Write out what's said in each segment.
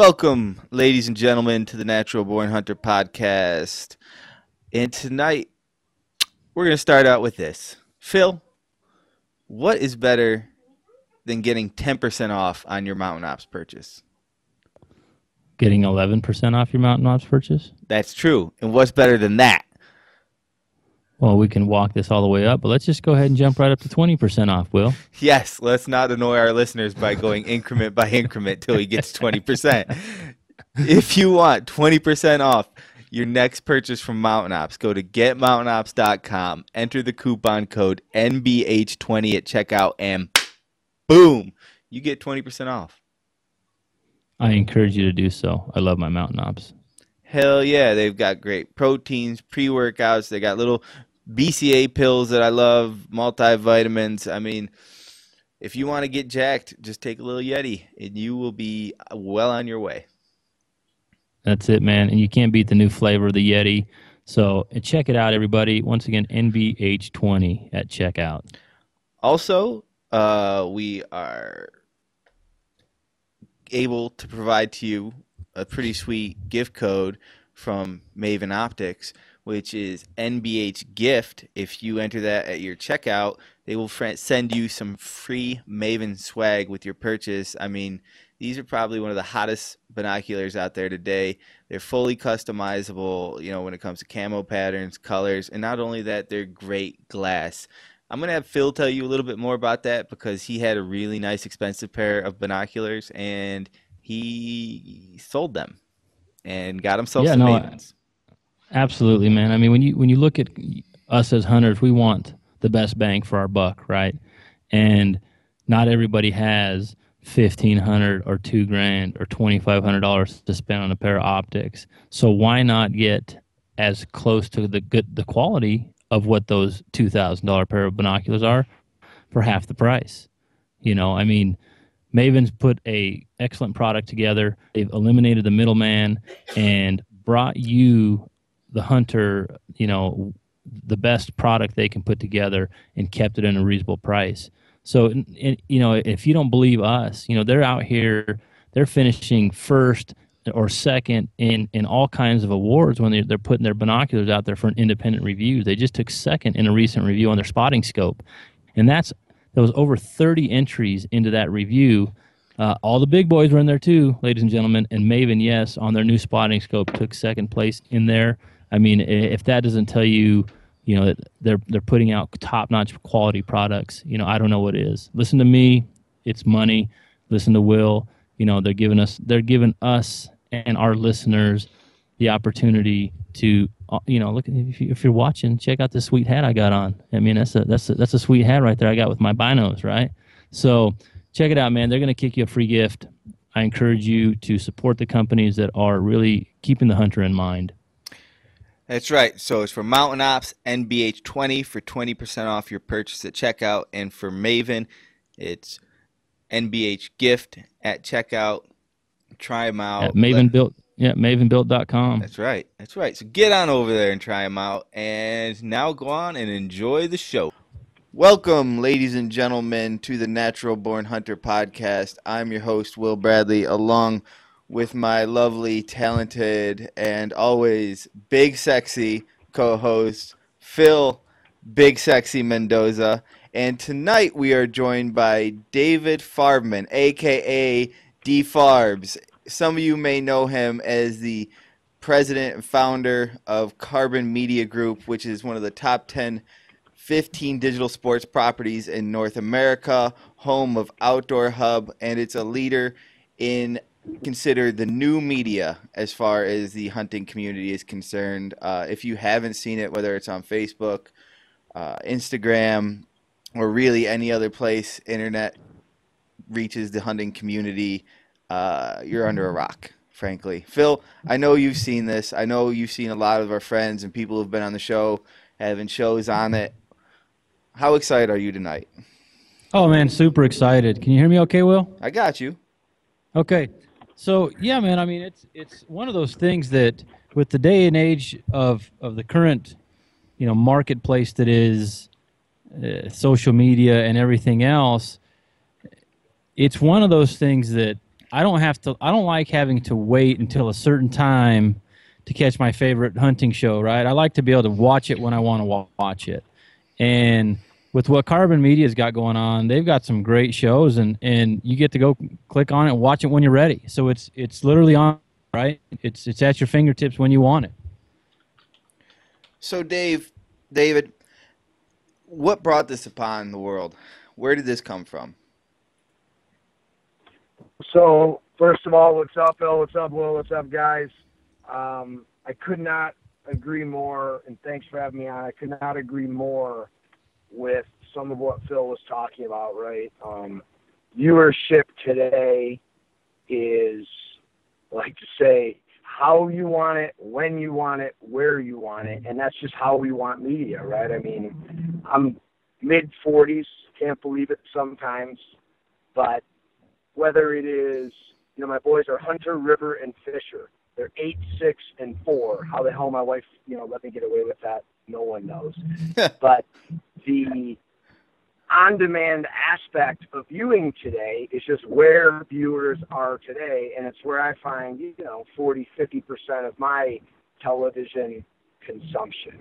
Welcome, ladies and gentlemen, to the Natural Born Hunter podcast. And tonight, we're going to start out with this. Phil, what is better than getting 10% off on your Mountain Ops purchase? Getting 11% off your Mountain Ops purchase? That's true. And what's better than that? Well, we can walk this all the way up, but let's just go ahead and jump right up to 20% off, Will. Yes, let's not annoy our listeners by going increment by increment till he gets 20%. if you want 20% off your next purchase from Mountain Ops, go to getmountainops.com, enter the coupon code NBH20 at checkout, and boom, you get 20% off. I encourage you to do so. I love my Mountain Ops. Hell yeah, they've got great proteins, pre workouts, they got little BCA pills that I love, multivitamins. I mean, if you want to get jacked, just take a little Yeti and you will be well on your way. That's it, man. And you can't beat the new flavor of the Yeti. So check it out, everybody. Once again, NBH20 at checkout. Also, uh, we are able to provide to you a pretty sweet gift code from Maven Optics which is NBH Gift. If you enter that at your checkout, they will send you some free Maven swag with your purchase. I mean, these are probably one of the hottest binoculars out there today. They're fully customizable, you know, when it comes to camo patterns, colors, and not only that, they're great glass. I'm going to have Phil tell you a little bit more about that because he had a really nice, expensive pair of binoculars and he sold them and got himself yeah, some no, Mavens. Absolutely, man. I mean, when you when you look at us as hunters, we want the best bang for our buck, right? And not everybody has fifteen hundred or two grand or twenty five hundred dollars to spend on a pair of optics. So why not get as close to the good the quality of what those two thousand dollar pair of binoculars are for half the price? You know, I mean, Maven's put a excellent product together. They've eliminated the middleman and brought you the hunter, you know, the best product they can put together and kept it in a reasonable price. So, you know, if you don't believe us, you know, they're out here, they're finishing first or second in in all kinds of awards when they're, they're putting their binoculars out there for an independent review. They just took second in a recent review on their spotting scope, and that's there was over 30 entries into that review. Uh, all the big boys were in there too, ladies and gentlemen. And Maven, yes, on their new spotting scope, took second place in there. I mean, if that doesn't tell you, you know, that they're they're putting out top-notch quality products, you know, I don't know what is. Listen to me, it's money. Listen to Will, you know, they're giving us they're giving us and our listeners the opportunity to uh, you know look if, you, you're watching check out this sweet hat i got on. I mean that's a that's a, that's a sweet hat right there i got with my binos right? So check it out man. They're going to kick you a free gift. I encourage you to support the companies that are really keeping the hunter in mind that's right. So it's for Mountain Ops NBH20 for 20% off your purchase at checkout. And for Maven, it's NBH Gift at checkout. Try them out. At Maven Built. Yeah, mavenbuilt.com. That's right. That's right. So get on over there and try them out. And now go on and enjoy the show. Welcome, ladies and gentlemen, to the Natural Born Hunter podcast. I'm your host, Will Bradley, along with my lovely, talented, and always big, sexy co host, Phil Big Sexy Mendoza. And tonight we are joined by David Farbman, aka D Farbs. Some of you may know him as the president and founder of Carbon Media Group, which is one of the top 10 15 digital sports properties in North America, home of Outdoor Hub, and it's a leader in considered the new media as far as the hunting community is concerned. Uh, if you haven't seen it, whether it's on Facebook, uh, Instagram, or really any other place internet reaches the hunting community, uh, you're under a rock, frankly. Phil, I know you've seen this. I know you've seen a lot of our friends and people who've been on the show having shows on it. How excited are you tonight? Oh man, super excited. Can you hear me okay, Will? I got you. Okay. So yeah, man. I mean, it's it's one of those things that with the day and age of of the current, you know, marketplace that is uh, social media and everything else, it's one of those things that I don't have to. I don't like having to wait until a certain time to catch my favorite hunting show. Right? I like to be able to watch it when I want to watch it. And with what Carbon Media's got going on, they've got some great shows, and and you get to go click on it and watch it when you're ready. So it's it's literally on. Right? It's it's at your fingertips when you want it. So Dave, David, what brought this upon the world? Where did this come from? So, first of all, what's up, Bill? What's up, Will? What's up, guys? Um, I could not agree more, and thanks for having me on. I could not agree more with some of what Phil was talking about, right? Um, viewership today is, like to say, how you want it, when you want it, where you want it, and that's just how we want media, right? I mean, I'm mid 40s, can't believe it sometimes, but whether it is, you know, my boys are Hunter, River, and Fisher. They're eight, six, and four. How the hell my wife, you know, let me get away with that? No one knows. but the on-demand aspect of viewing today is just where viewers are today, and it's where I find, you know, 40, 50 percent of my television consumption.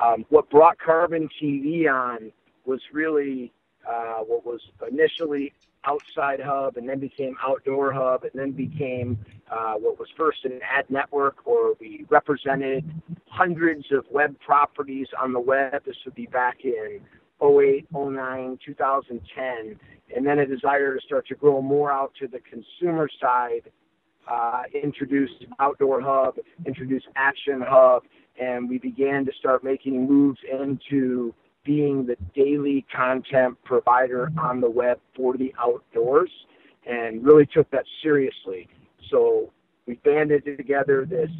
Um, what brought Carbon TV on was really uh, what was initially outside hub and then became outdoor hub and then became uh, what was first an ad network where we represented hundreds of web properties on the web. This would be back in 08, 09, 2010, and then a desire to start to grow more out to the consumer side. Uh, introduced Outdoor Hub, introduced Action Hub, and we began to start making moves into being the daily content provider on the web for the outdoors and really took that seriously. So we banded together this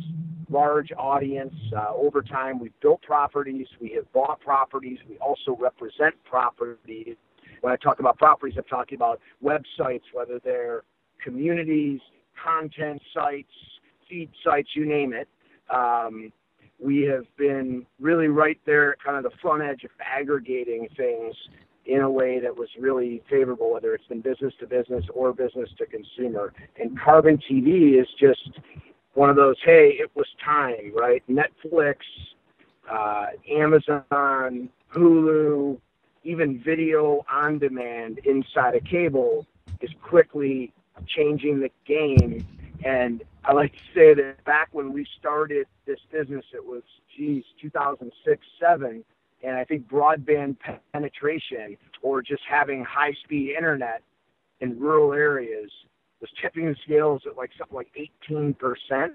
large audience. Uh, over time, we've built properties, we have bought properties, we also represent properties. When I talk about properties, I'm talking about websites, whether they're communities, content sites, feed sites, you name it. Um, we have been really right there at kind of the front edge of aggregating things in a way that was really favorable, whether it's been business to business or business to consumer. And Carbon TV is just one of those, hey, it was time, right? Netflix, uh, Amazon, Hulu, even video on demand inside of cable is quickly changing the game and I like to say that back when we started this business, it was, geez, 2006, 7. And I think broadband penetration or just having high speed internet in rural areas was tipping the scales at like something like 18%.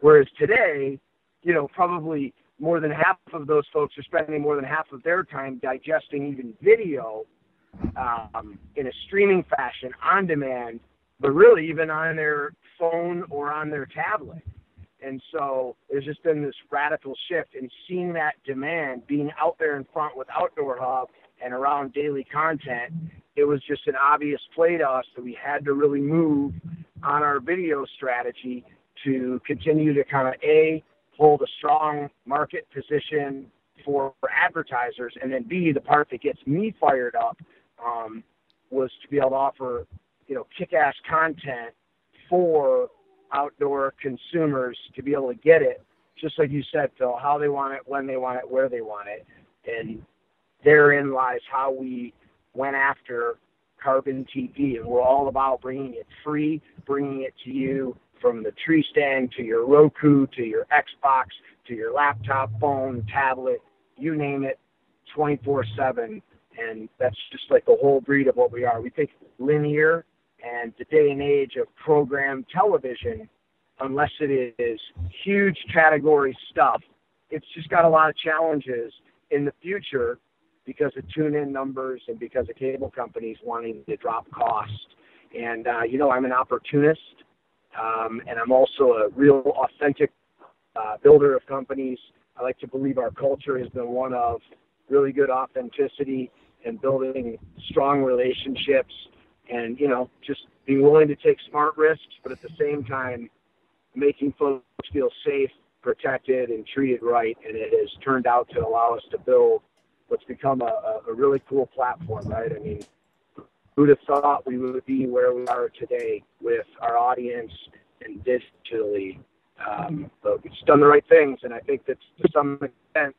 Whereas today, you know, probably more than half of those folks are spending more than half of their time digesting even video um, in a streaming fashion on demand, but really even on their phone or on their tablet. And so there's just been this radical shift in seeing that demand being out there in front with Outdoor Hub and around daily content. It was just an obvious play to us that we had to really move on our video strategy to continue to kind of A, hold a strong market position for, for advertisers, and then B, the part that gets me fired up um, was to be able to offer, you know, kick-ass content for outdoor consumers to be able to get it, just like you said, Phil, how they want it, when they want it, where they want it. And therein lies how we went after Carbon TV. And we're all about bringing it free, bringing it to you from the tree stand to your Roku to your Xbox to your laptop, phone, tablet, you name it, 24 7. And that's just like the whole breed of what we are. We think linear and the day and age of program television, unless it is huge category stuff, it's just got a lot of challenges in the future because of tune in numbers and because of cable companies wanting to drop costs. And, uh, you know, I'm an opportunist um, and I'm also a real authentic uh, builder of companies. I like to believe our culture has been one of really good authenticity and building strong relationships and you know just being willing to take smart risks, but at the same time making folks feel safe, protected, and treated right. And it has turned out to allow us to build what's become a, a really cool platform, right? I mean, who'd have thought we would be where we are today with our audience and digitally. Um, but we've done the right things, and I think that to some extent,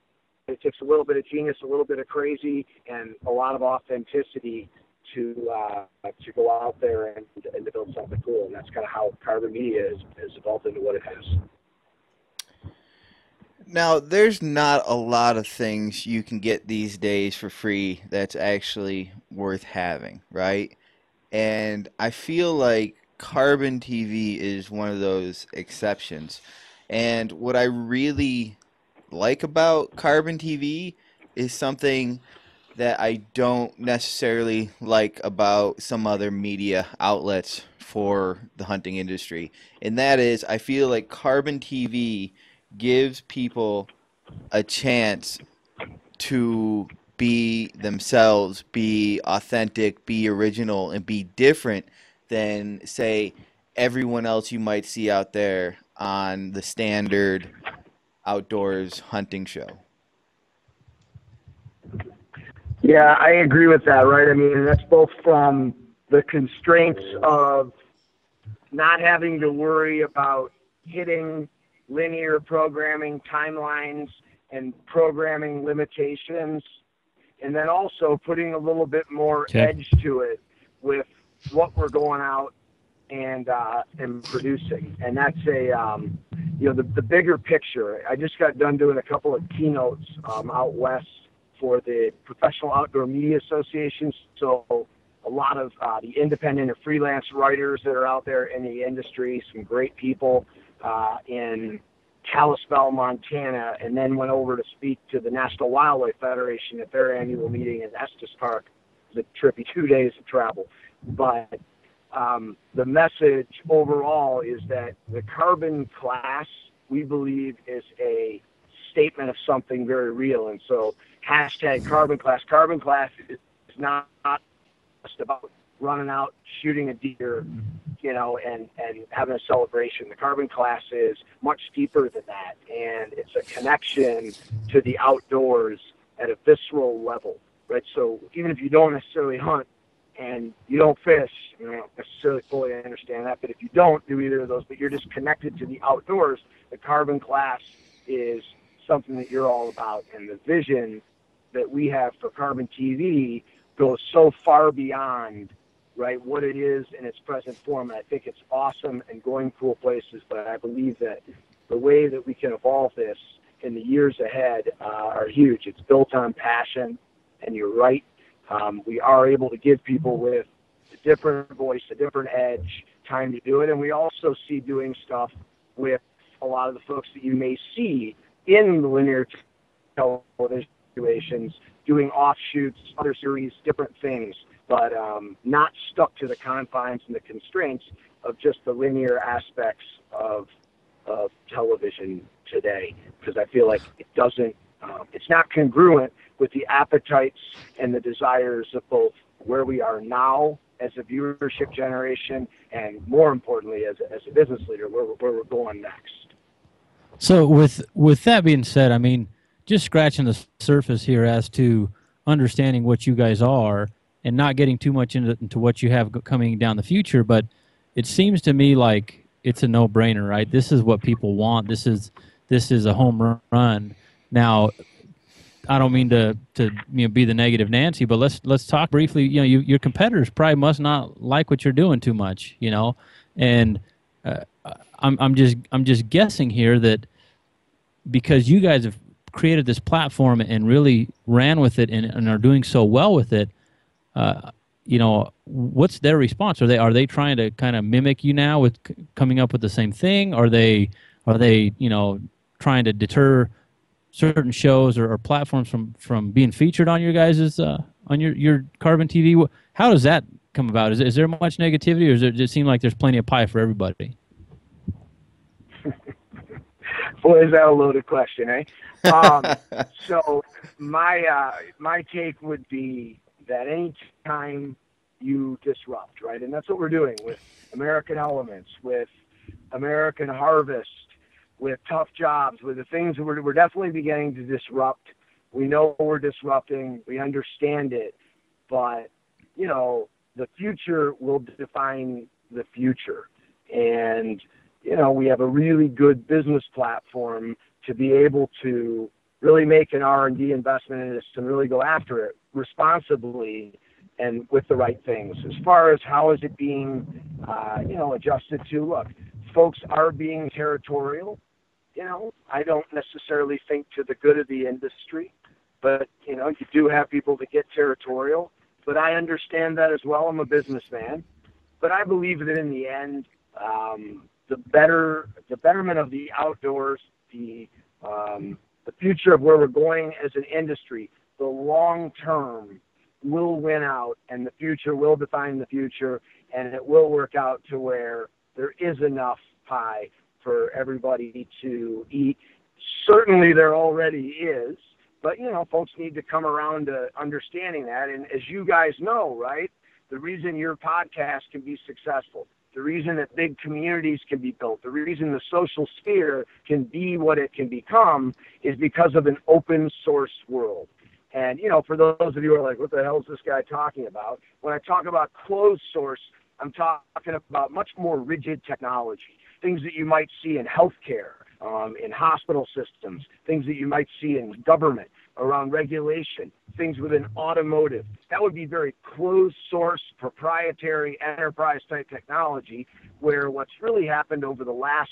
it takes a little bit of genius, a little bit of crazy, and a lot of authenticity to uh, to go out there and, and to build something cool. And that's kind of how Carbon Media has, has evolved into what it has. Now, there's not a lot of things you can get these days for free that's actually worth having, right? And I feel like Carbon TV is one of those exceptions. And what I really like about Carbon TV is something that I don't necessarily like about some other media outlets for the hunting industry. And that is, I feel like Carbon TV gives people a chance to be themselves, be authentic, be original, and be different than, say, everyone else you might see out there on the standard outdoors hunting show. Yeah, I agree with that, right? I mean, that's both from the constraints of not having to worry about hitting linear programming timelines and programming limitations, and then also putting a little bit more Okay. edge to it with what we're going out and uh, and producing. And that's a um, you know the the bigger picture. I just got done doing a couple of keynotes um, out west for the Professional Outdoor Media Association. So a lot of uh, the independent and freelance writers that are out there in the industry, some great people uh, in Kalispell, Montana, and then went over to speak to the National Wildlife Federation at their annual meeting in Estes Park. A trippy two days of travel. But um, the message overall is that the carbon class, we believe, is a statement of something very real. And so, hashtag carbon class. Carbon class is not just about running out, shooting a deer, you know, and, and having a celebration. The carbon class is much deeper than that. And it's a connection to the outdoors at a visceral level, right? So, even if you don't necessarily hunt, and you don't fish, I don't necessarily fully understand that, but if you don't do either of those, but you're just connected to the outdoors, the carbon class is something that you're all about. And the vision that we have for Carbon TV goes so far beyond, right, what it is in its present form. And I think it's awesome and going cool places, but I believe that the way that we can evolve this in the years ahead uh, are huge. It's built on passion, and you're right. Um, we are able to give people with a different voice, a different edge, time to do it. And we also see doing stuff with a lot of the folks that you may see in linear television situations, doing offshoots, other series, different things, but um, not stuck to the confines and the constraints of just the linear aspects of of television today. Because I feel like it doesn't, um, it's not congruent with the appetites and the desires of both where we are now as a viewership generation and more importantly as a, as a business leader where, where we're going next. So with with that being said, I mean, just scratching the surface here as to understanding what you guys are and not getting too much into, into what you have coming down the future, but it seems to me like it's a no-brainer, right? This is what people want. This is this is a home run. Now, I don't mean to to you know be the negative Nancy, but let's let's talk briefly. You know, you, your competitors probably must not like what you're doing too much, you know, and uh, I'm I'm just I'm just guessing here that because you guys have created this platform and really ran with it and, and are doing so well with it, uh, you know, what's their response? Are they are they trying to kind of mimic you now with c- coming up with the same thing? Are they are they you know trying to deter certain shows or, or platforms from from being featured on your guys's uh, on your your Carbon TV? How does that come about? Is, is there much negativity, or does it just seem like there's plenty of pie for everybody? Boy, is that a loaded question, eh? Um, so my uh, my take would be that any time you disrupt, right, and that's what we're doing with American Elements, with American Harvest, with Tough Jobs, with the things that we're we're definitely beginning to disrupt. We know we're disrupting. We understand it, but you know the future will define the future. And, you know, we have a really good business platform to be able to really make an R&D investment in this and really go after it responsibly and with the right things. As far as how is it being, uh, you know, adjusted to, look, folks are being territorial. You know, I don't necessarily think to the good of the industry, but you know, you do have people that get territorial. But I understand that as well. I'm a businessman, but I believe that in the end, um, the better, the betterment of the outdoors, the um, the future of where we're going as an industry, the long term will win out, and the future will define the future, and it will work out to where there is enough pie for everybody to eat. Certainly, there already is, but you know, folks need to come around to understanding that. And as you guys know, right, the reason your podcast can be successful, the reason that big communities can be built, the reason the social sphere can be what it can become is because of an open source world. And you know, for those of you who are like, what the hell is this guy talking about? When I talk about closed source, I'm talking about much more rigid technology, things that you might see in healthcare, um, in hospital systems, things that you might see in government around regulation, things within automotive. That would be very closed source, proprietary, enterprise type technology, where what's really happened over the last,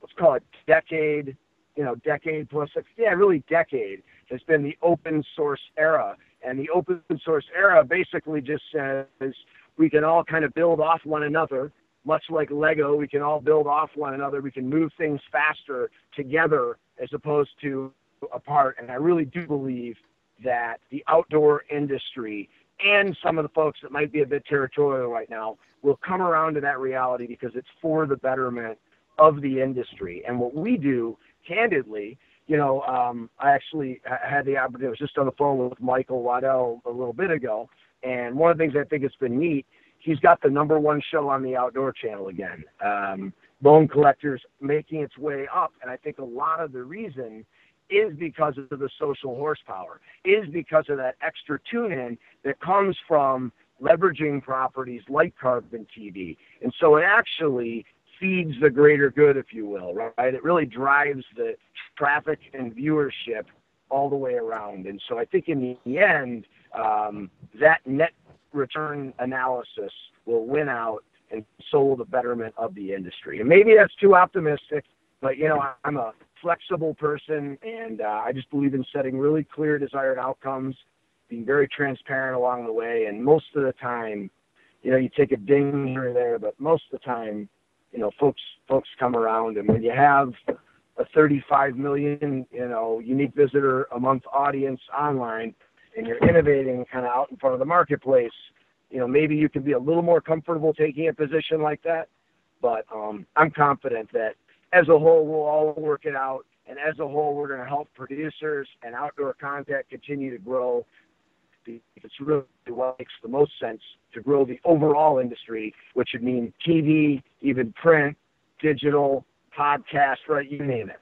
let's call it decade, you know, decade plus, yeah, really decade, has been the open source era. And the open source era basically just says we can all kind of build off one another, much like Lego. We can all build off one another. We can move things faster together as opposed to apart. And I really do believe that the outdoor industry and some of the folks that might be a bit territorial right now will come around to that reality because it's for the betterment of the industry. And what we do, candidly, you know, um, I actually had the opportunity. I was just on the phone with Michael Waddell a little bit ago, and one of the things I think has been neat, he's got the number one show on the Outdoor Channel again. Um, Bone Collectors making its way up, and I think a lot of the reason is because of the social horsepower, is because of that extra tune-in that comes from leveraging properties like Carbon TV. And so it actually feeds the greater good, if you will, right? It really drives the traffic and viewership all the way around. And so I think in the end, um, that net return analysis will win out and so will the betterment of the industry. And maybe that's too optimistic, but you know, I'm a flexible person and uh, I just believe in setting really clear desired outcomes, being very transparent along the way. And most of the time, you know, you take a ding here or there, but most of the time, you know, folks folks come around, and when you have a 35 million, you know, unique visitor a month audience online, and you're innovating kind of out in front of the marketplace, you know, maybe you can be a little more comfortable taking a position like that. But um, I'm confident that as a whole, we'll all work it out. And as a whole, we're going to help producers and outdoor content continue to grow it's really what makes the most sense to grow the overall industry, which would mean TV, even print, digital, podcast, right? You name it.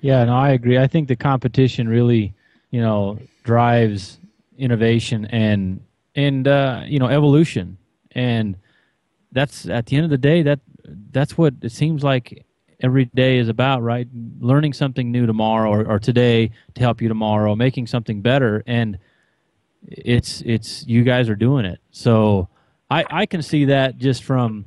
Yeah, no, I agree. I think the competition really, you know, drives innovation and and uh, you know evolution, and that's at the end of the day that that's what it seems like every day is about, right? Learning something new tomorrow or, or today to help you tomorrow, making something better. And it's it's you guys are doing it. So I, I can see that just from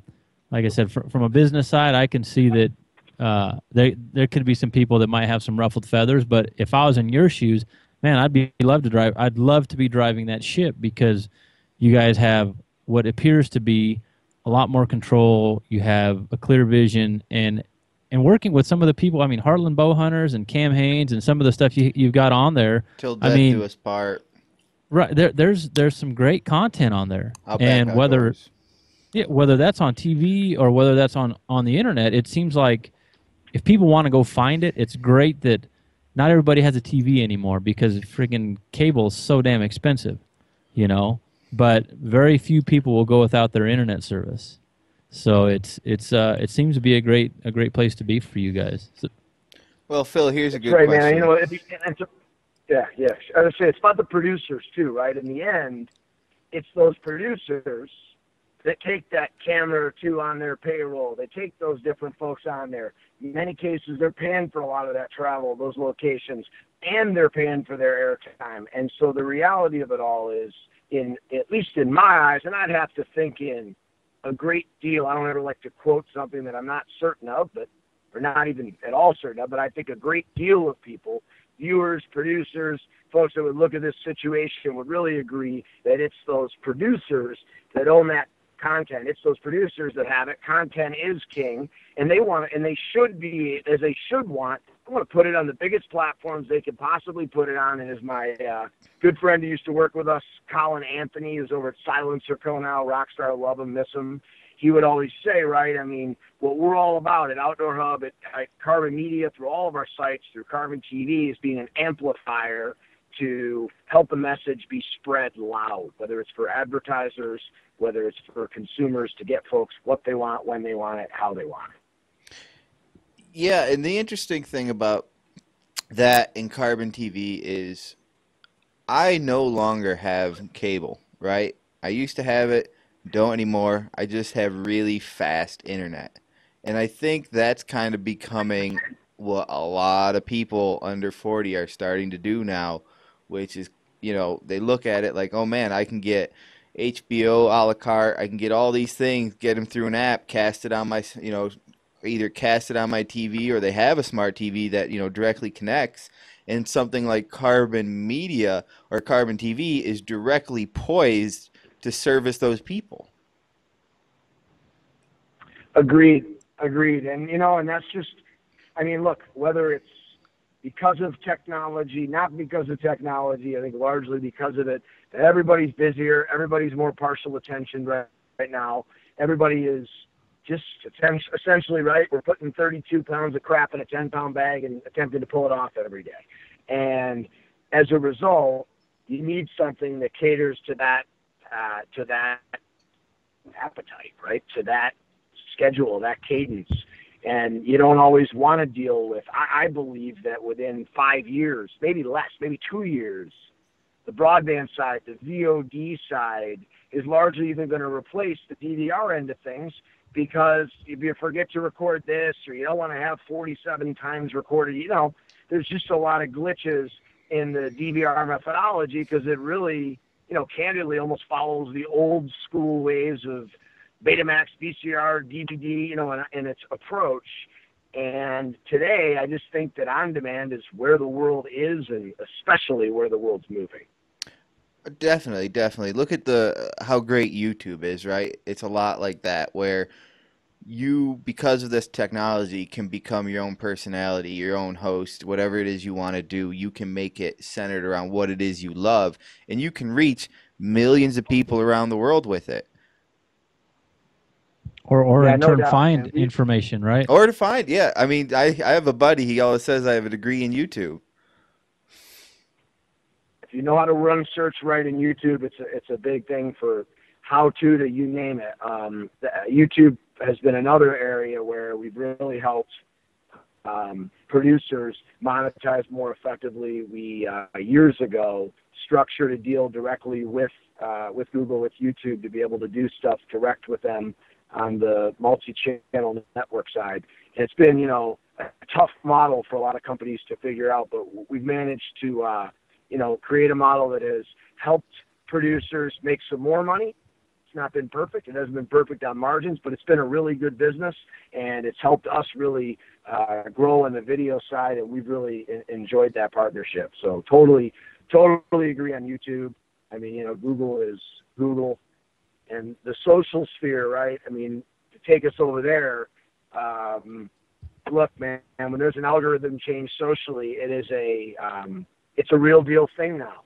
like I said, from, from a business side, I can see that uh, there there could be some people that might have some ruffled feathers. But if I was in your shoes, man, I'd be love to drive. I'd love to be driving that ship because you guys have what appears to be a lot more control. You have a clear vision, and and working with some of the people. I mean, Heartland Bow Hunters and Cam Hanes and some of the stuff you you've got on there. Till death I mean, do us part. Right there, there's there's some great content on there, and whether yeah, whether that's on TV or whether that's on on the internet, it seems like if people want to go find it, it's great that not everybody has a TV anymore because freaking cable is so damn expensive, you know. But very few people will go without their internet service. So it's it's uh it seems to be a great a great place to be for you guys. So, well, Phil, here's a good right, question. man. You know, yeah, yeah. I would say it's about the producers too, right? In the end, it's those producers that take that camera or two on their payroll. They take those different folks on there. In many cases, they're paying for a lot of that travel, those locations, and they're paying for their airtime. And so the reality of it all is, in at least in my eyes, and I'd have to think in a great deal. I don't ever like to quote something that I'm not certain of, but or not even at all certain of. But I think a great deal of people, viewers, producers, folks that would look at this situation would really agree that it's those producers that own that content. It's those producers that have it. Content is king, and they want it, and they should be as they should want. I want to put it on the biggest platforms they could possibly put it on. And as my uh, good friend who used to work with us, Colin Anthony, who's over at SilencerCo Rockstar, love him, miss him. He would always say, right? I mean, what we're all about at Outdoor Hub, at, at Carbon Media, through all of our sites, through Carbon TV, is being an amplifier to help the message be spread loud, whether it's for advertisers, whether it's for consumers to get folks what they want, when they want it, how they want it. Yeah, and the interesting thing about that in Carbon TV is I no longer have cable, right? I used to have it, don't anymore. I just have really fast internet. And I think that's kind of becoming what a lot of people under 40 are starting to do now which is you know they look at it like, oh man, I can get HBO a la carte. I can get all these things, get them through an app, cast it on my you know either cast it on my TV or they have a smart TV that you know directly connects. And something like Carbon Media or Carbon TV is directly poised to service those people. Agreed, agreed, and you know, and that's just, I mean, look, whether it's because of technology, not because of technology. I think largely because of it. Everybody's busier. Everybody's more partial attention right, right now. Everybody is just essentially right. We're putting 32 pounds of crap in a 10 pound bag and attempting to pull it off every day. And as a result, you need something that caters to that uh, to that appetite, right? To that schedule, that cadence and you don't always want to deal with. I, I believe that within five years, maybe less, maybe two years, the broadband side, the VOD side, is largely even going to replace the DVR end of things because if you forget to record this or you don't want to have 47 times recorded, you know, there's just a lot of glitches in the DVR methodology because it really, you know, candidly almost follows the old school ways of Betamax, VCR, DVD, you know, and in its approach. And today, I just think that on demand is where the world is, and especially where the world's moving. Definitely, definitely. Look at the uh, how great YouTube is, right? It's a lot like that, where you, because of this technology, can become your own personality, your own host, whatever it is you want to do. You can make it centered around what it is you love, and you can reach millions of people around the world with it or or yeah, in no turn doubt, find information, right? Or to find, yeah. I mean, I I have a buddy. He always says I have a degree in YouTube. If you know how to run search right in YouTube, it's a it's a big thing for how to to you name it. Um, the, YouTube has been another area where we've really helped um, producers monetize more effectively. We uh, years ago structured a deal directly with uh, with Google with YouTube to be able to do stuff direct with them on the multi-channel network side. And it's been, you know, a tough model for a lot of companies to figure out, but we've managed to, uh, you know, create a model that has helped producers make some more money. It's not been perfect. It hasn't been perfect on margins, but it's been a really good business, and it's helped us really uh, grow on the video side, and we've really enjoyed that partnership. So totally, totally agree on YouTube. I mean, you know, Google is Google and the social sphere, right? I mean, to take us over there, um, look, man, when there's an algorithm change socially, it is a um, it's a real deal thing now.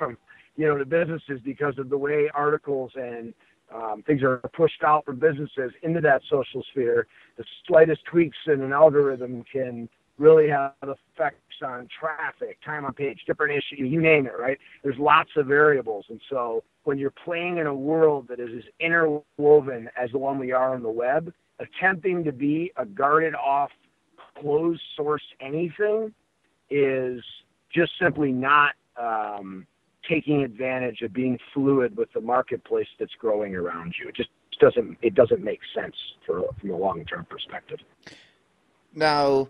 Um, you know, the businesses because of the way articles and um, things are pushed out for businesses into that social sphere. The slightest tweaks in an algorithm can really have effects on traffic, time on page, different issues, you name it, right? There's lots of variables. And so when you're playing in a world that is as interwoven as the one we are on the web, attempting to be a guarded off, closed source anything is just simply not um, taking advantage of being fluid with the marketplace that's growing around you. It just doesn't it doesn't make sense for from a long term perspective. Now,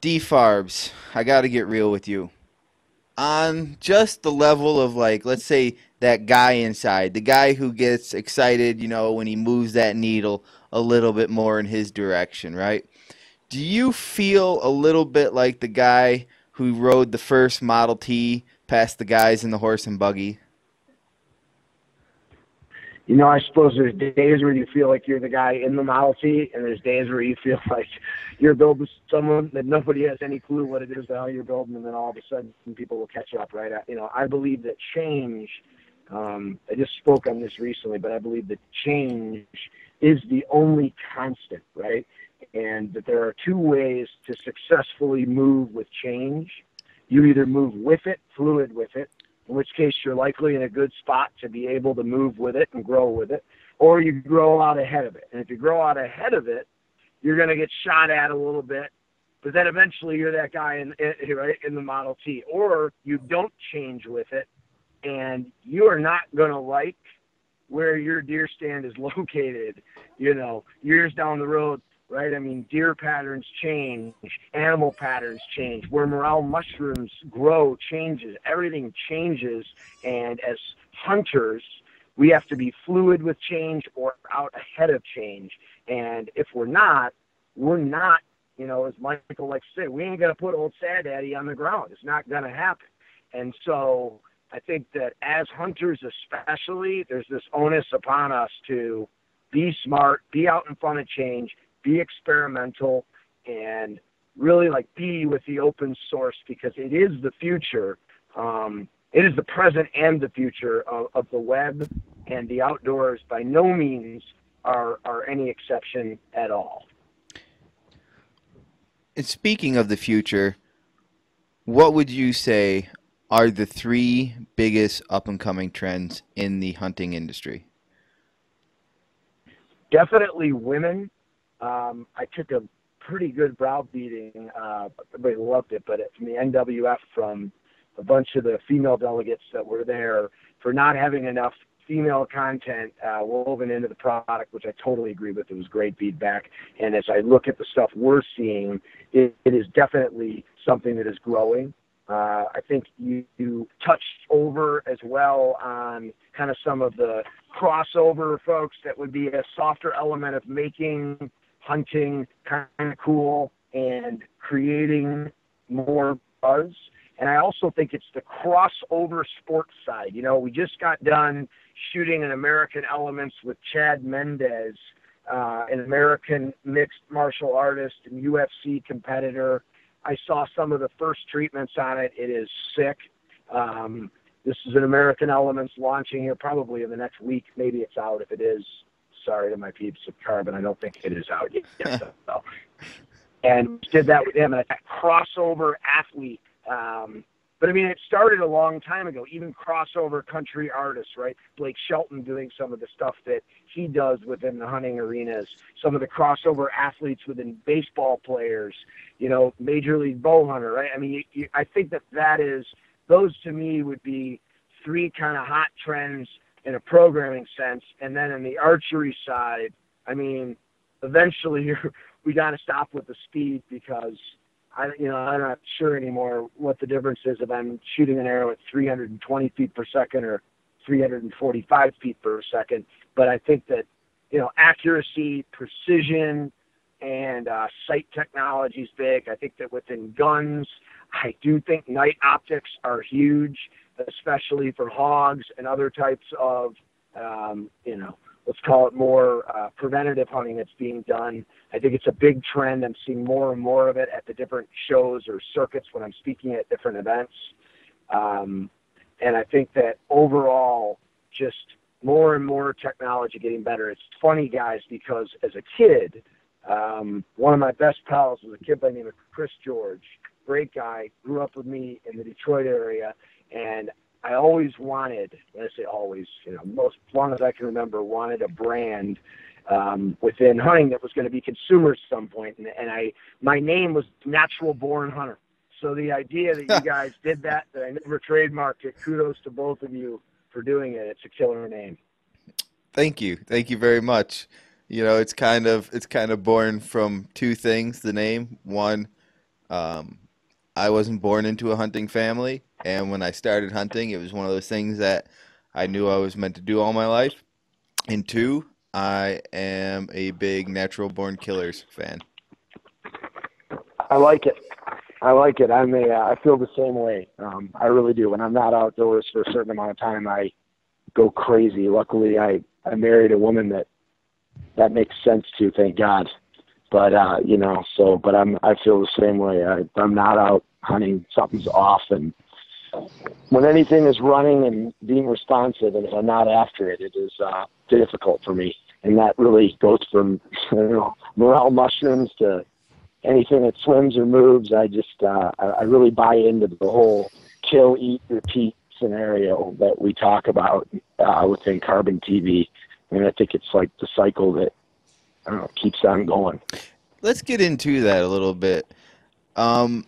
D Farbs, I got to get real with you. On just the level of like, let's say that guy inside, the guy who gets excited, you know, when he moves that needle a little bit more in his direction, right? Do you feel a little bit like the guy who rode the first Model T past the guys in the horse and buggy? You know, I suppose there's days where you feel like you're the guy in the Model T, and there's days where you feel like you're building someone that nobody has any clue what it is hell you're building, and then all of a sudden some people will catch up, right? You know, I believe that change. Um, I just spoke on this recently, but I believe that change is the only constant, right? And that there are two ways to successfully move with change. You either move with it, fluid with it, in which case you're likely in a good spot to be able to move with it and grow with it, or you grow out ahead of it. And if you grow out ahead of it, you're going to get shot at a little bit, but then eventually you're that guy in, right in the Model T, or you don't change with it, and you are not going to like where your deer stand is located. You know, years down the road, right? I mean, deer patterns change, animal patterns change. Where morel mushrooms grow changes. Everything changes, and as hunters, we have to be fluid with change or out ahead of change. And if we're not, we're not. You know, as Michael likes to say, we ain't gonna put old sad daddy on the ground. It's not gonna happen. And so I think that as hunters, especially, there's this onus upon us to be smart, be out in front of change, be experimental and really like be with the open source because it is the future. Um, it is the present and the future of, of the web and the outdoors. By no means are are any exception at all. And speaking of the future, what would you say are the three biggest up and coming trends in the hunting industry? Definitely women um, I took a pretty good browbeating. Uh, everybody loved it, but from the NWF, from a bunch of the female delegates that were there for not having enough female content uh, woven into the product, which I totally agree with. It was great feedback. And as I look at the stuff we're seeing, it, it is definitely something that is growing. Uh, I think you, you touched over as well on kind of some of the crossover folks that would be a softer element of making hunting kind of cool and creating more buzz. And I also think it's the crossover sports side. You know, we just got done shooting an American Elements with Chad Mendes, uh, an American mixed martial artist and UFC competitor. I saw some of the first treatments on it. It is sick. Um, this is an American Elements launching here probably in the next week. Maybe it's out. If it is, sorry to my peeps of Carbon. I don't think it is out yet. so. And did that with him, and a crossover athlete. Um, but I mean, it started a long time ago. Even crossover country artists, right? Blake Shelton doing some of the stuff that he does within the hunting arenas. Some of the crossover athletes within baseball players. You know, major league bow hunter, right? I mean, you, you, I think that that is those to me would be three kind of hot trends in a programming sense. And then in the archery side, I mean, eventually we got to stop with the speed because I, you know, I'm not sure anymore what the difference is if I'm shooting an arrow at 320 feet per second or 345 feet per second. But I think that, you know, accuracy, precision, and uh, sight technology is big. I think that within guns, I do think night optics are huge especially for hogs and other types of, um, you know, let's call it more uh, preventative hunting that's being done. I think it's a big trend. I'm seeing more and more of it at the different shows or circuits when I'm speaking at different events. Um, and I think that overall, just more and more technology getting better. It's funny, guys, because as a kid, um, one of my best pals was a kid by the name of Chris George. Great guy, grew up with me in the Detroit area, and I always wanted, I say always, you know, most as long as I can remember, wanted a brand um, within hunting that was going to be consumer at some point. And, and I, my name was Natural Born Hunter. So the idea that you guys did that, that I never trademarked it, kudos to both of you for doing it. It's a killer name. Thank you. Thank you very much. You know, it's kind of it's kind of born from two things. The name one, um, I wasn't born into a hunting family, and when I started hunting, it was one of those things that I knew I was meant to do all my life. And two, I am a big Natural Born Killers fan. I like it. I like it. I'm a. Uh, I feel the same way. Um, I really do. When I'm not outdoors for a certain amount of time, I go crazy. Luckily, I I married a woman that that makes sense to. Thank God. But uh, you know, so but I'm I feel the same way. I, I'm not out hunting. Something's off, and when anything is running and being responsive, and if I'm not after it, it is uh, difficult for me. And that really goes from you know morel mushrooms to anything that swims or moves. I just uh, I, really buy into the whole kill, eat, repeat scenario that we talk about uh, within Carbon TV, and I think it's like the cycle that I don't know keeps on going. Let's get into that a little bit. Um,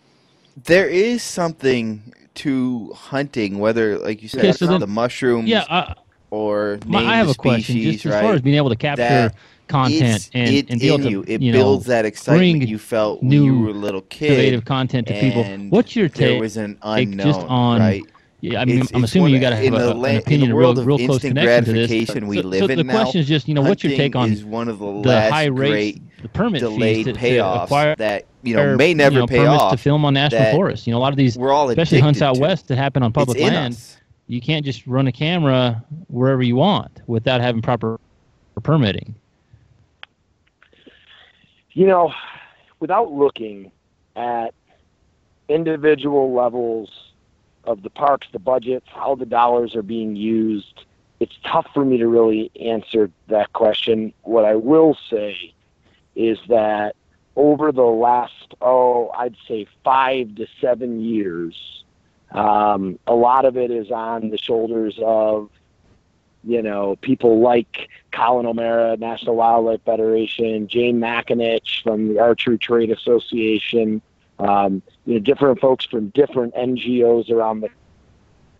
there is something to hunting, whether like you said, Okay, so the then- mushrooms Yeah, I, or my, I have the a question. species, Just as far as being able to capture That content and, it and be able to, you. It know, builds that excitement you felt when new you were a little kid. creative content to people. What's your There take? was an unknown, just on right? Yeah, I mean, It's- I'm it's assuming you got to have a, the an the opinion, a real, real close connection to this. we so, live so in the now, question is just, you know, what's your take on is one of the, the high rates, great the permit delayed fees to, to acquire that you know may never you know, pay permits to film on national forests. You know, a lot of these, We're all especially hunts out to. west, that happen on public it's land. us. You can't just run a camera wherever you want without having proper permitting. You know, without looking at individual levels of the parks, the budgets, how the dollars are being used, it's tough for me to really answer that question. What I will say is that over the last, oh, I'd say five to seven years, um, a lot of it is on the shoulders of, you know, people like Collin O'Mara, National Wildlife Federation, Jay McAninch from the Archery Trade Association, um, you know, different folks from different NGOs around the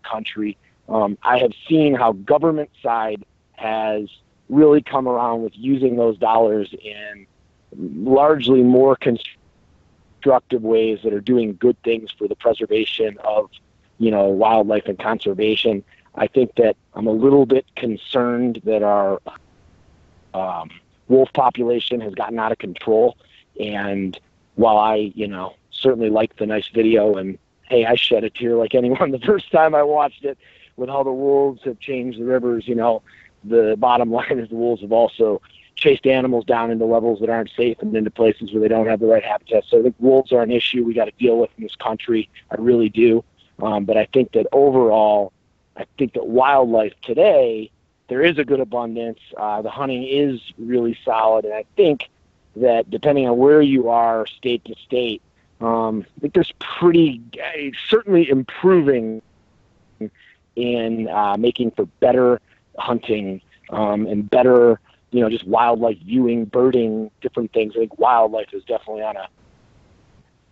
country. Um, I have seen how government side has really come around with using those dollars in largely more constructive ways that are doing good things for the preservation of, you know, wildlife and conservation. I think that I'm a little bit concerned that our um, wolf population has gotten out of control. And while I, you know, certainly liked the nice video and hey, I shed a tear like anyone the first time I watched it with how the wolves have changed the rivers, you know, the bottom line is the wolves have also chased animals down into levels that aren't safe and into places where they don't have the right habitat. So I think wolves are an issue we got to deal with in this country. I really do. Um, but I think that overall, I think that wildlife today, there is a good abundance. Uh, the hunting is really solid. And I think that depending on where you are, state to state, um, I think there's pretty, uh, certainly improving in uh, making for better hunting um, and better, you know, just wildlife viewing, birding, different things. I think wildlife is definitely on a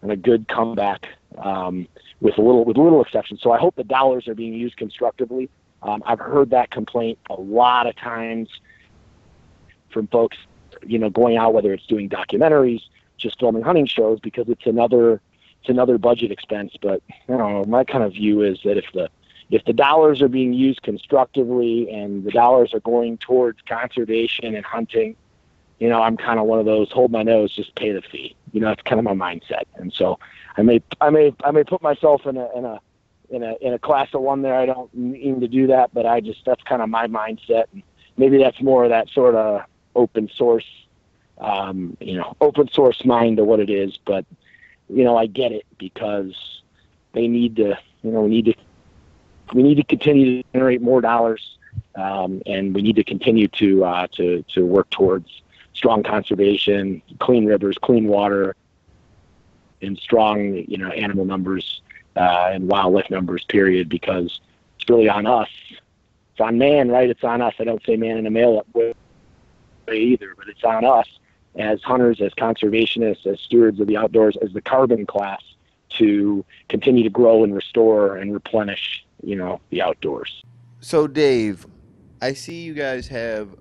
on a good comeback um, with a little with little exception. So I hope the dollars are being used constructively. Um, I've heard that complaint a lot of times from folks, you know, going out whether it's doing documentaries, just filming hunting shows, because it's another it's another budget expense. But I don't know. My kind of view is that if the if the dollars are being used constructively and the dollars are going towards conservation and hunting, you know, I'm kind of one of those hold my nose, just pay the fee. You know, that's kind of my mindset. And so I may I may I may put myself in a in a in a in a class of one there. I don't mean to do that, but I just that's kind of my mindset. And maybe that's more of that sort of open source, um, you know, open source mind to what it is. But you know, I get it because they need to, you know, we need to we need to continue to generate more dollars, um, and we need to continue to uh, to to work towards strong conservation, clean rivers, clean water, and strong you know animal numbers uh, and wildlife numbers. Period. Because it's really on us. It's on man, right? It's on us. I don't say man in a male way either, but it's on us as hunters, as conservationists, as stewards of the outdoors, as the carbon class to continue to grow and restore and replenish, you know, the outdoors. So, Dave, I see you guys have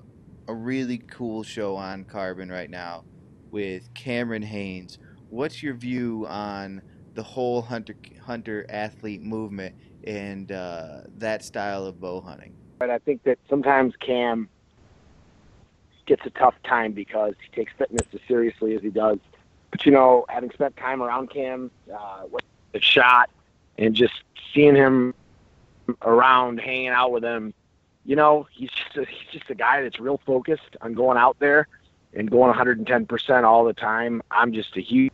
a really cool show on Carbon right now with Cameron Hanes. What's your view on the whole hunter hunter athlete movement and uh, that style of bow hunting? But I think that sometimes Cam gets a tough time because he takes fitness as seriously as he does. But you know, having spent time around Cam, uh, what the shot, and just seeing him around, hanging out with him, you know, he's just a, he's just a guy that's real focused on going out there and going 110% all the time. I'm just a huge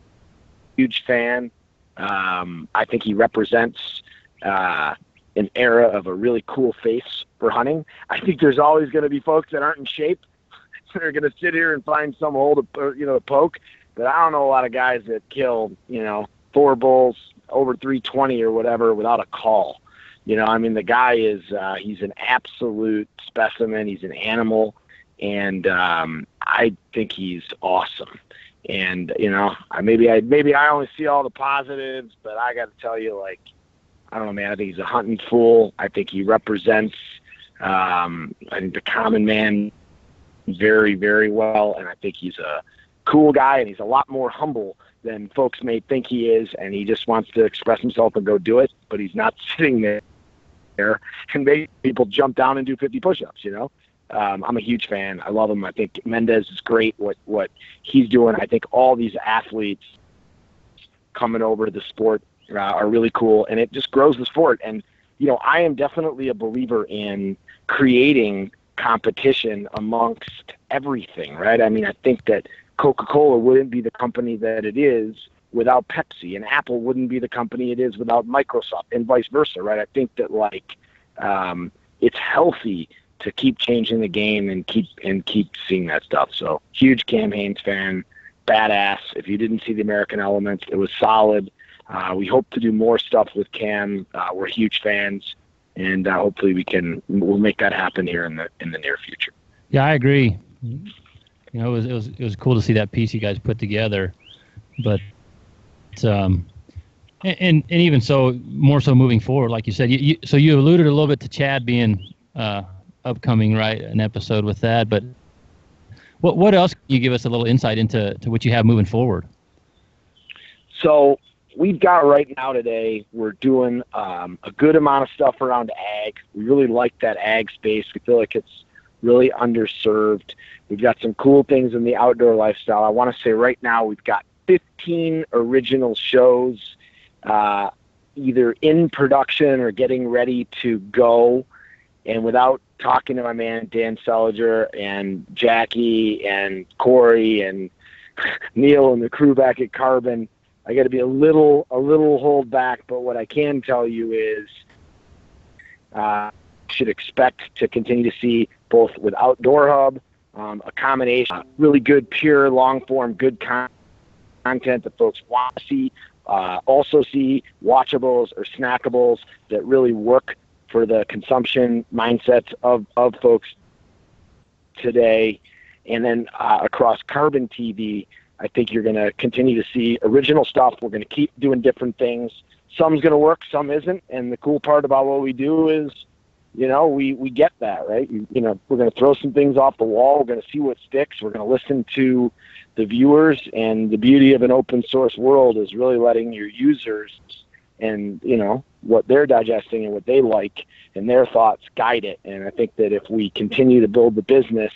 huge fan. Um, I think he represents uh, an era of a really cool face for hunting. I think there's always going to be folks that aren't in shape that are going to sit here and find some hole to you know to poke. But I don't know a lot of guys that kill you know four bulls over 320 or whatever without a call. You know, I mean, the guy is uh, he's an absolute specimen. He's an animal, and um, I think he's awesome. And you know, I maybe I maybe I only see all the positives, but I got to tell you, like, I don't know, man. I think he's a hunting fool. I think he represents, um, I think the common man very, very well, and I think he's a cool guy, and he's a lot more humble than folks may think he is, and he just wants to express himself and go do it, but he's not sitting there and make people jump down and do 50 push-ups, you know? Um, I'm a huge fan. I love him. I think Mendez is great. What what he's doing. I think all these athletes coming over to the sport uh, are really cool, and it just grows the sport. And you know, I am definitely a believer in creating competition amongst everything. Right? I mean, I think that Coca-Cola wouldn't be the company that it is without Pepsi, and Apple wouldn't be the company it is without Microsoft, and vice versa. Right? I think that like um, it's healthy to keep changing the game and keep and keep seeing that stuff. So huge Cam Hanes fan, badass. If you didn't see the American Elements, it was solid. Uh, we hope to do more stuff with Cam. Uh, we're huge fans, and uh, hopefully we can we'll make that happen here in the in the near future. Yeah, I agree. You know, it was it was it was cool to see that piece you guys put together, but um, and and, even so, more so moving forward, like you said, you, you so you alluded a little bit to Chad being uh, upcoming right an episode with that. But what what else can you give us a little insight into to what you have moving forward? So we've got right now today. We're doing um, a good amount of stuff around ag. We really like that ag space. We feel like it's really underserved. We've got some cool things in the outdoor lifestyle. I want to say right now we've got 15 original shows, uh, either in production or getting ready to go. And without talking to my man Dan Seliger and Jackie and Corey and Neil and the crew back at Carbon. I got to be a little a little hold back, but what I can tell you is, uh, should expect to continue to see both with Outdoor Hub, um, a combination, really good pure long form, good con- content that folks want to see. Uh, also see watchables or snackables that really work for the consumption mindsets of, of folks today. And then uh, across Carbon TV, I think you're going to continue to see original stuff. We're going to keep doing different things. Some's going to work, some isn't. And the cool part about what we do is, you know, we, we get that, right? You, you know, we're going to throw some things off the wall. We're going to see what sticks. We're going to listen to the viewers. And the beauty of an open source world is really letting your users and you know what they're digesting and what they like and their thoughts guide it. And I think that if we continue to build the business,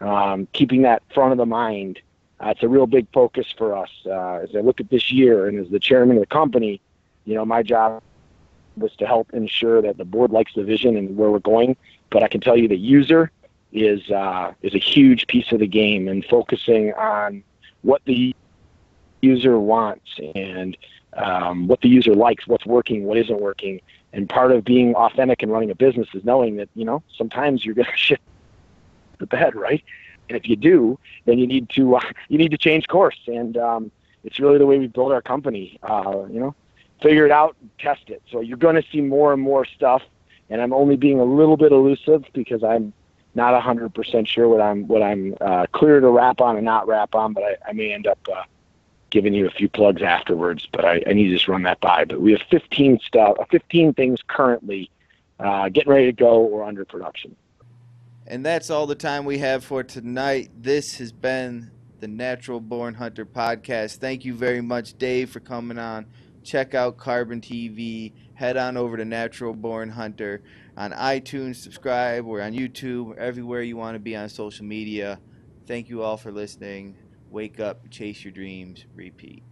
um, keeping that front of the mind, uh, it's a real big focus for us. Uh, as I look at this year and as the chairman of the company, you know, my job was to help ensure that the board likes the vision and where we're going. But I can tell you the user is uh, is a huge piece of the game and focusing on what the user wants and um, what the user likes, what's working, what isn't working. And part of being authentic and running a business is knowing that, you know, sometimes you're going to shit the bed, right? And if you do, then you need to, uh, you need to change course. And um, it's really the way we build our company, uh, you know, figure it out, test it. So you're going to see more and more stuff. And I'm only being a little bit elusive because I'm not 100% sure what I'm, what I'm uh, clear to wrap on and not wrap on, but I, I may end up uh, giving you a few plugs afterwards, but I, I need to just run that by. But we have 15 stuff, 15 things currently uh, getting ready to go or under production. And that's all the time we have for tonight. This has been the Natural Born Hunter podcast. Thank you very much, Dave, for coming on. Check out Carbon TV. Head on over to Natural Born Hunter on iTunes. Subscribe. We're on YouTube. Everywhere you want to be on social media. Thank you all for listening. Wake up, chase your dreams, repeat.